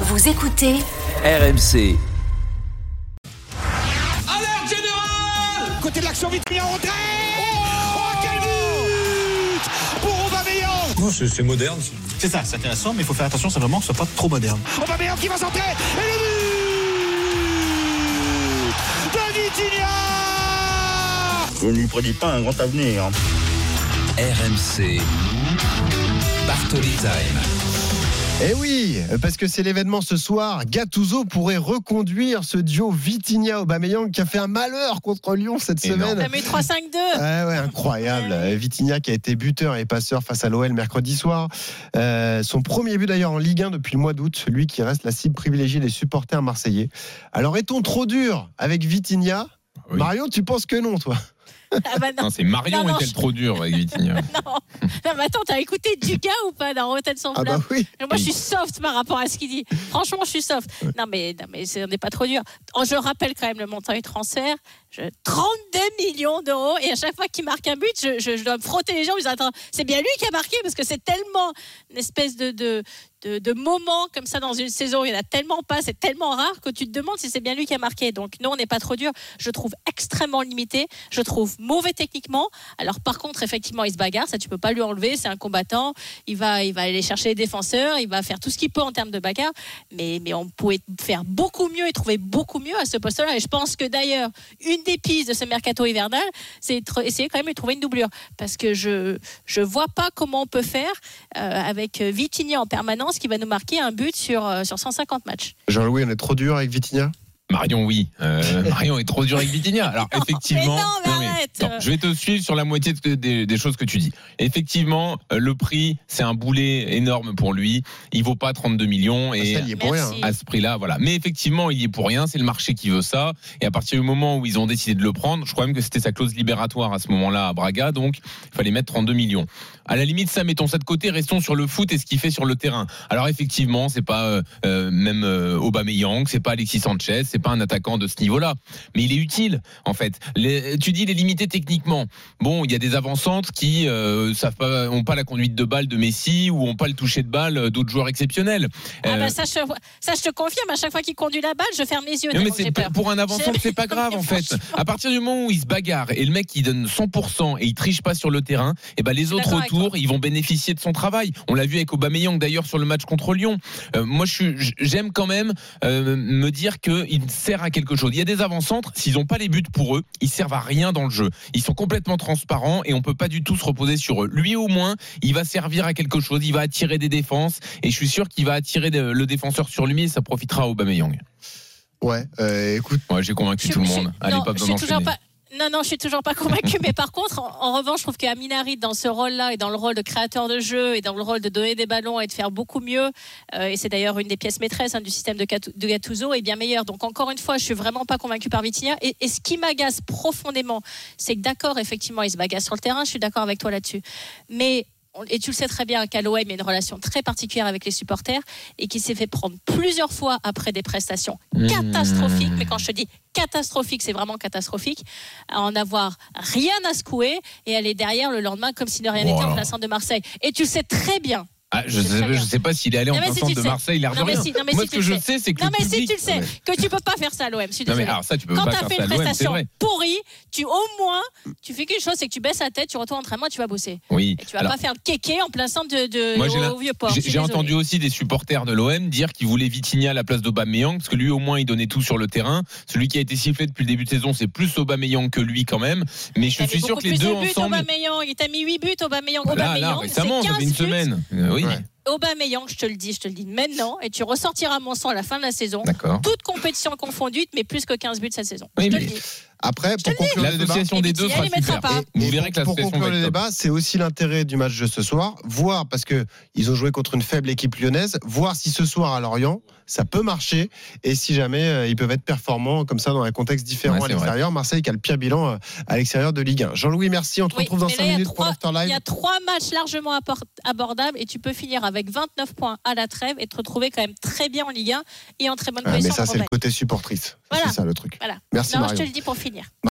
Vous écoutez RMC. Alerte générale Côté de l'action vitrine en retrait Oh, quel but Pour Aubameyang Non, c'est c'est moderne. C'est ça, c'est intéressant, mais il faut faire attention simplement que ce soit pas trop moderne. Aubameyang qui va centrer Et le but De Vitinha Je ne lui prédis pas un grand avenir. RMC. Bartoli Time. Eh oui, parce que c'est l'événement ce soir. Gattuso pourrait reconduire ce duo Vitinha-Aubameyang qui a fait un malheur contre Lyon cette semaine. T'as mis 3-5-2 Ah ouais, incroyable. Ouais. Vitinha qui a été buteur et passeur face à l'OL mercredi soir. Euh, son premier but d'ailleurs en Ligue 1 depuis le mois d'août, lui qui reste la cible privilégiée des supporters marseillais. Alors est-on trop dur avec Vitinha? Oui. Mario, tu penses que non, toi? Ah bah non. Non, c'est Marion Non, non, est-elle je- trop dure avec Vitinha non. Non, mais attends, t'as écouté Dugas ou pas dans Rotten sans Ah bah oui. Moi, je suis soft par rapport à ce qu'il dit. Franchement, je suis soft. Non, mais, non, mais on n'est pas trop dur. Oh, Je rappelle quand même le montant du transfert. Je, 32 millions d'euros. Et à chaque fois qu'il marque un but, je, je- je dois me frotter les jambes. Je dis, attends, c'est bien lui qui a marqué parce que c'est tellement une espèce de, de, de, de moment comme ça dans une saison. Il n'y en a tellement pas. C'est tellement rare que tu te demandes si c'est bien lui qui a marqué. Donc, non, on n'est pas trop dur. Je trouve extrêmement limité. Je trouve mauvais techniquement. Alors, par contre, effectivement, il se bagarre. Ça, tu peux pas lui enlever. C'est un combattant. Il va, il va aller chercher les défenseurs. Il va faire tout ce qu'il peut en termes de bagarre. Mais, mais on pouvait faire beaucoup mieux et trouver beaucoup mieux à ce poste-là. Et je pense que d'ailleurs, une des pistes de ce mercato hivernal, c'est essayer quand même de trouver une doublure. Parce que je je vois pas comment on peut faire euh, avec Vitinha en permanence qui va nous marquer un but sur, euh, sur 150 matchs. Jean-Louis, on est trop dur avec Vitinha? Marion, oui. Euh, Marion est trop dur avec Vitinha. Alors, effectivement. mais non, mais arrête. je vais te suivre sur la moitié de- des, des choses que tu dis. Effectivement, euh, le prix, c'est un boulet énorme pour lui. Il vaut pas 32 millions. Et ça, il y est pour rien. à ce prix-là, voilà. Mais effectivement, il y est pour rien. C'est le marché qui veut ça. Et à partir du moment où ils ont décidé de le prendre, je crois même que c'était sa clause libératoire à ce moment-là à Braga. Donc, il fallait mettre 32 millions. À la limite, ça, mettons ça de côté. Restons sur le foot et ce qu'il fait sur le terrain. Alors, effectivement, c'est pas euh, euh, même euh, Aubameyang, c'est pas Alexis Sanchez, c'est pas un attaquant de ce niveau-là. Mais il est utile, en fait. Les- tu dis, il est limité techniquement. Bon, il y a des avancantes qui euh, savent pas, ont pas la conduite de balle de Messi ou ont pas le toucher de balle euh, d'autres joueurs exceptionnels. Ah Euh, bah ça, je, ça, je te confirme, à chaque fois qu'il conduit la balle, je ferme les yeux. non, mais c'est peur. pour un avançant, J'ai- c'est pas grave en fait. À partir du moment où il se bagarre et le mec il donne 100% et il triche pas sur le terrain, et ben les autres autour ils vont bénéficier de son travail. On l'a vu avec Aubameyang d'ailleurs sur le match contre Lyon. Euh, moi je suis- j'aime quand même euh, me dire que il sert à quelque chose. Il y a des avant-centres, s'ils ont pas les buts pour eux, ils servent à rien dans le jeu. Ils sont complètement transparents et on peut pas du tout se reposer sur eux. Lui au moins, il va servir à quelque chose, il va attirer des défenses et je suis sûr qu'il va attirer le défenseur sur lui et ça profitera à Aubameyang. Ouais, euh, écoute, Ouais, j'ai convaincu Je- tout le je- monde. Allez, non, pas je besoin suis toujours d'enchaîner. pas. Non, non, je suis toujours pas convaincue. mais par contre, en, revanche, je trouve qu'Aminarit, dans ce rôle-là, et dans le rôle de créateur de jeu, et dans le rôle de donner des ballons et de faire beaucoup mieux, euh, et c'est d'ailleurs une des pièces maîtresses hein, du système de, de Gattuso, est bien meilleur. Donc, encore une fois, je suis vraiment pas convaincue par Vitinha. Et, et ce qui m'agace profondément, c'est que d'accord, effectivement, il se bagasse sur le terrain. Je suis d'accord avec toi là-dessus. Mais et tu le sais très bien y a une relation très particulière avec les supporters et qui s'est fait prendre plusieurs fois après des prestations Mmh. catastrophiques. Mais quand je te dis catastrophique, c'est vraiment catastrophique. À en avoir rien à secouer et aller derrière le lendemain comme si de rien n'était en centre de Marseille. Et tu le sais très bien. Ah, je, C'est sais, je sais pas s'il est allé en si tu de. Marseille, il a Moi, si ce tu que je sais. c'est que Non, le mais si public. tu le sais, que tu peux pas faire ça à l'OM. Non, mais alors ça, tu peux Quand pas tu as faire fait ça une à l'OM, c'est prestation vrai. pourrie, tu au moins, tu fais quelque chose, c'est que tu baisses la tête, tu retournes en entraînement, tu vas bosser. Oui. Et tu vas Alors, pas faire le kéké en plein centre de, de- Moi, au vieux port. J'ai entendu aussi des supporters de l'OM dire qu'ils voulaient Vitinha à la place d'Aubameyang parce que lui au moins il donnait tout sur le terrain. Celui qui a été sifflé depuis le début de saison, c'est plus Aubameyang que lui quand même. Mais je suis sûr que les deux ensemble. Il t'a mis 8 buts, Aubameyang. Aubameyang, récemment, c'est ça fait une 15 buts. Semaine. Euh, Oui, Ouais. Aubameyang, je te le dis, je te le dis maintenant, et tu ressortiras mon sang à la fin de la saison. d'accord. Toute compétition confondue, mais plus que 15 buts cette saison. Oui, je te mais- le dis. après, pour conclure le débat, des deux super. pas. Et- Vous verrez que pour conclure le c'est aussi l'intérêt du match de ce soir, voir parce que ils ont joué contre une faible équipe lyonnaise, voir si ce soir à Lorient ça peut marcher et si jamais euh, ils peuvent être performants comme ça dans un contexte différent Ouais, à l'extérieur. Marseille qui a le pire bilan euh, à l'extérieur de Ligue 1. Jean-Louis, merci. On te Oui, retrouve dans mais 5 là, il y a minutes pour l'Afterlive. Il y a trois matchs largement abordables et tu peux finir avec 29 points à la trêve et te retrouver quand même très bien en Ligue 1 et en très bonne Ah, mais position. ça, en c'est le côté supportrice. Voilà. C'est ça le truc. Voilà. Merci Non, je Marion. te le dis pour finir.